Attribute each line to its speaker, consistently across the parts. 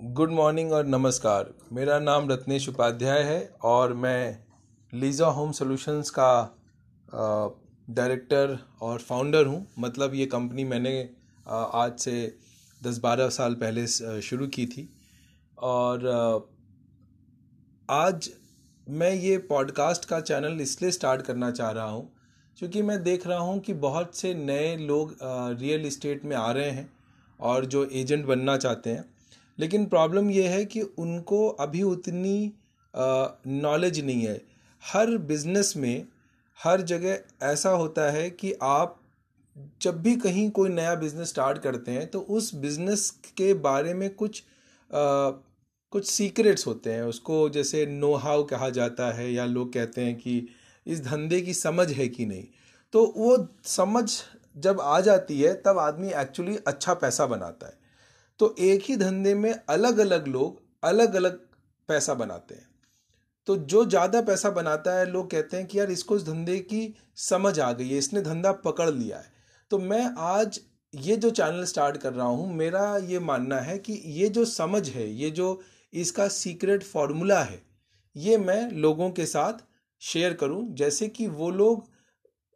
Speaker 1: Good morning और नमस्कार। मेरा नाम रत्नेश उपाध्याय है और मैं लीज़ा होम सॉल्यूशंस का डायरेक्टर और फाउंडर हूँ। मतलब ये कंपनी मैंने आज से दस बारह साल पहले शुरू की थी। और आज मैं ये पॉडकास्ट का चैनल इसलिए स्टार्ट करना चाह रहा हूँ क्योंकि मैं देख रहा हूँ कि बहुत से नए लोग रियल इस्टेट में आ रहे हैं और जो एजेंट बनना चाहते हैं। लेकिन प्रॉब्लम यह है कि उनको अभी उतनी नॉलेज नहीं है। हर बिज़नेस में हर जगह ऐसा होता है कि आप जब भी कहीं कोई नया बिज़नेस स्टार्ट करते हैं तो उस बिज़नेस के बारे में कुछ आ, कुछ सीक्रेट्स होते हैं। उसको जैसे नो हाउ कहा जाता है या लोग कहते हैं कि इस धंधे की समझ है कि नहीं। तो वो समझ जब आ जाती है तब आदमी एक्चुअली अच्छा पैसा बनाता है। तो एक ही धंधे में अलग अलग लोग अलग अलग पैसा बनाते हैं। तो जो ज़्यादा पैसा बनाता है, लोग कहते हैं कि यार इसको इस धंधे की समझ आ गई है, इसने धंधा पकड़ लिया है। तो मैं आज ये जो चैनल स्टार्ट कर रहा हूँ, मेरा ये मानना है कि ये जो समझ है, ये जो इसका सीक्रेट फॉर्मूला है, ये मैं लोगों के साथ शेयर करूँ। जैसे कि वो लोग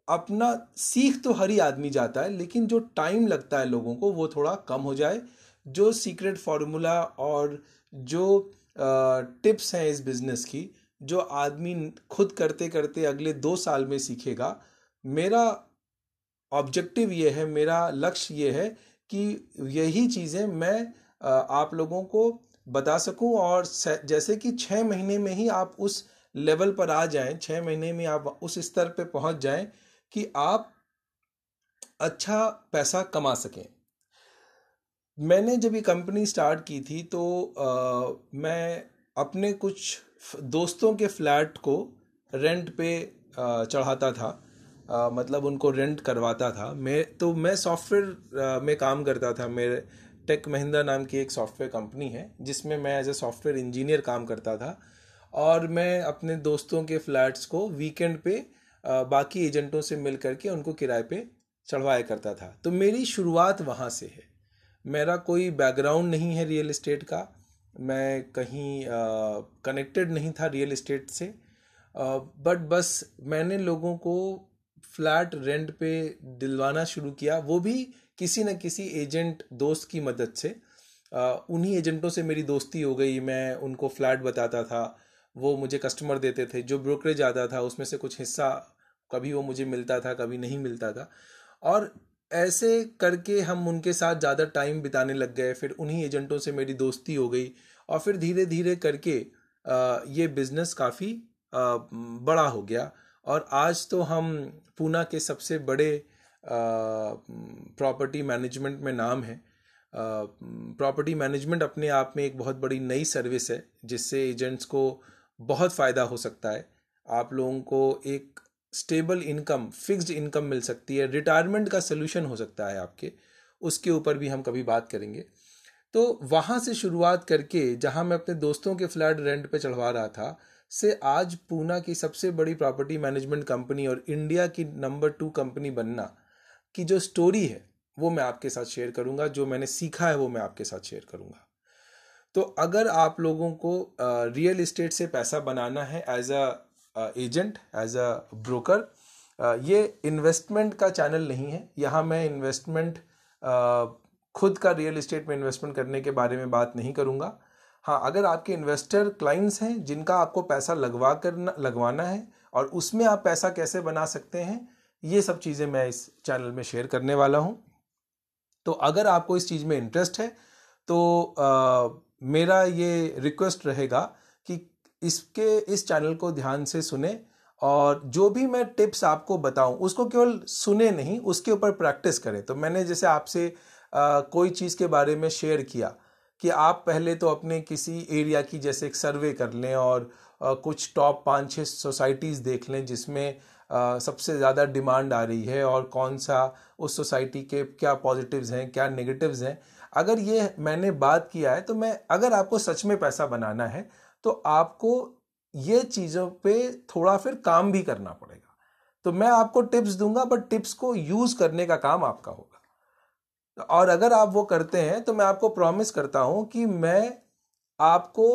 Speaker 1: अपना सीख तो हर ही आदमी जाता है, लेकिन जो टाइम लगता है लोगों को, वो थोड़ा कम हो जाए जो सीक्रेट फार्मूला और जो टिप्स हैं इस बिज़नेस की, जो आदमी खुद करते करते अगले दो साल में सीखेगा, मेरा ऑब्जेक्टिव ये है, मेरा लक्ष्य ये है कि यही चीज़ें मैं आप लोगों को बता सकूँ और जैसे कि छः महीने में ही आप उस लेवल पर आ जाएँ छः महीने में आप उस स्तर पे पहुँच जाएँ कि आप अच्छा पैसा कमा सकें। मैंने जब ये कंपनी स्टार्ट की थी तो आ, मैं अपने कुछ दोस्तों के फ्लैट को रेंट पे चढ़ाता था। आ, मतलब उनको रेंट करवाता था। मैं तो मैं सॉफ्टवेयर में काम करता था। मेरे टेक महिंद्रा नाम की एक सॉफ्टवेयर कंपनी है जिसमें मैं एज ए सॉफ्टवेयर इंजीनियर काम करता था। और मैं अपने दोस्तों के फ्लैट्स को वीकेंड पे आ, बाकी एजेंटों से मिल करके उनको किराए पे चढ़वाया करता था। तो मेरी शुरुआत वहाँ से है। मेरा कोई बैकग्राउंड नहीं है रियल इस्टेट का। मैं कहीं कनेक्टेड नहीं था रियल इस्टेट से। बट बस मैंने लोगों को फ्लैट रेंट पे दिलवाना शुरू किया। वो भी किसी न किसी एजेंट दोस्त की मदद से। उन्हीं एजेंटों से मेरी दोस्ती हो गई। मैं उनको फ्लैट बताता था। वो मुझे कस्टमर देते थे। जो ब्रोकरेज आता था, उसमें से कुछ हिस्सा कभी वो मुझे मिलता था, कभी नहीं मिलता था। और ऐसे करके हम उनके साथ ज़्यादा टाइम बिताने लग गए, फिर उन्हीं एजेंटों से मेरी दोस्ती हो गई और फिर धीरे धीरे करके ये बिज़नेस काफ़ी बड़ा हो गया। और आज तो हम पूना के सबसे बड़े प्रॉपर्टी मैनेजमेंट में नाम है। प्रॉपर्टी मैनेजमेंट अपने आप में एक बहुत बड़ी नई सर्विस है, जिससे एजेंट्स को बहुत फ़ायदा हो सकता है। आप लोगों को एक स्टेबल इनकम फिक्स्ड इनकम मिल सकती है रिटायरमेंट का सोल्यूशन हो सकता है आपके, उसके ऊपर भी हम कभी बात करेंगे। तो वहाँ से शुरुआत करके, जहाँ मैं अपने दोस्तों के फ्लैट रेंट पे चढ़वा रहा था, से आज पूना की सबसे बड़ी प्रॉपर्टी मैनेजमेंट कंपनी और इंडिया की नंबर टू कंपनी बनना की जो स्टोरी है, वो मैं आपके साथ शेयर करूँगा, जो मैंने सीखा है, वो मैं आपके साथ शेयर करूँगा। तो अगर आप लोगों को रियल इस्टेट से पैसा बनाना है as a agent as a broker ये इन्वेस्टमेंट का चैनल नहीं है। यहाँ मैं इन्वेस्टमेंट खुद का रियल इस्टेट में इन्वेस्टमेंट करने के बारे में बात नहीं करूँगा। हाँ अगर आपके इन्वेस्टर क्लाइंट्स हैं जिनका आपको पैसा लगवा कर लगवाना है और उसमें आप पैसा कैसे बना सकते हैं ये सब चीज़ें मैं इस चैनल में शेयर करने वाला हूँ। तो अगर आपको इस चीज़ में इंटरेस्ट है तो आ, मेरा ये रिक्वेस्ट रहेगा इसके इस चैनल को ध्यान से सुने और जो भी मैं टिप्स आपको बताऊँ उसको केवल सुने नहीं उसके ऊपर प्रैक्टिस करें। तो मैंने जैसे आपसे कोई चीज़ के बारे में शेयर किया कि आप पहले तो अपने किसी एरिया की जैसे एक सर्वे कर लें और आ, कुछ टॉप पाँच छः सोसाइटीज़ देख लें जिसमें सबसे ज़्यादा डिमांड आ रही है और कौन सा उस सोसाइटी के क्या पॉजिटिव्स हैं क्या नेगेटिव्स हैं। अगर ये मैंने बात किया है तो मैं अगर आपको सच में पैसा बनाना है तो आपको ये चीज़ों पे थोड़ा फिर काम भी करना पड़ेगा। तो मैं आपको टिप्स दूँगा बट टिप्स को यूज़ करने का काम आपका होगा। और अगर आप वो करते हैं तो मैं आपको प्रॉमिस करता हूँ कि मैं आपको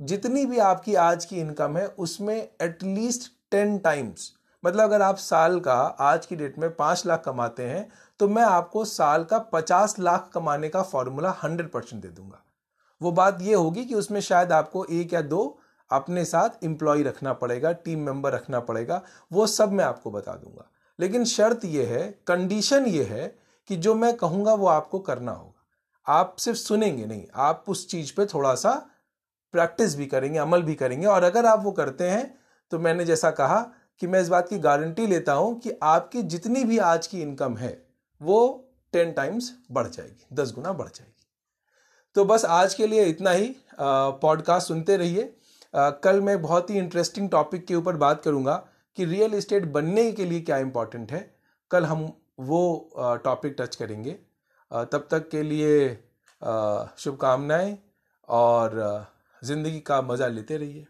Speaker 1: जितनी भी आपकी आज की इनकम है, उसमें एटलीस्ट टेन टाइम्स मतलब अगर आप साल का, आज की डेट में पाँच लाख कमाते हैं तो मैं आपको साल का पचास लाख कमाने का फॉर्मूला हंड्रेड परसेंट दे दूँगा। वो बात ये होगी कि उसमें शायद आपको एक या दो अपने साथ इंप्लॉय रखना पड़ेगा टीम मेंबर रखना पड़ेगा, वो सब मैं आपको बता दूँगा। लेकिन शर्त यह है कंडीशन ये है कि जो मैं कहूँगा वो आपको करना होगा। आप सिर्फ़ सुनेंगे नहीं, आप उस चीज़ पे थोड़ा सा प्रैक्टिस भी करेंगे, अमल भी करेंगे और अगर आप वो करते हैं तो मैंने जैसा कहा कि मैं इस बात की गारंटी लेता हूँ कि आपकी जितनी भी आज की इनकम है, वो टेन टाइम्स बढ़ जाएगी, दस गुना बढ़ जाएगी। तो बस आज के लिए इतना ही। पॉडकास्ट सुनते रहिए। कल मैं बहुत ही इंटरेस्टिंग टॉपिक के ऊपर बात करूँगा कि रियल इस्टेट बनने के लिए क्या इंपॉर्टेंट है। कल हम वो टॉपिक टच करेंगे। तब तक के लिए शुभकामनाएँ और ज़िंदगी का मज़ा लेते रहिए।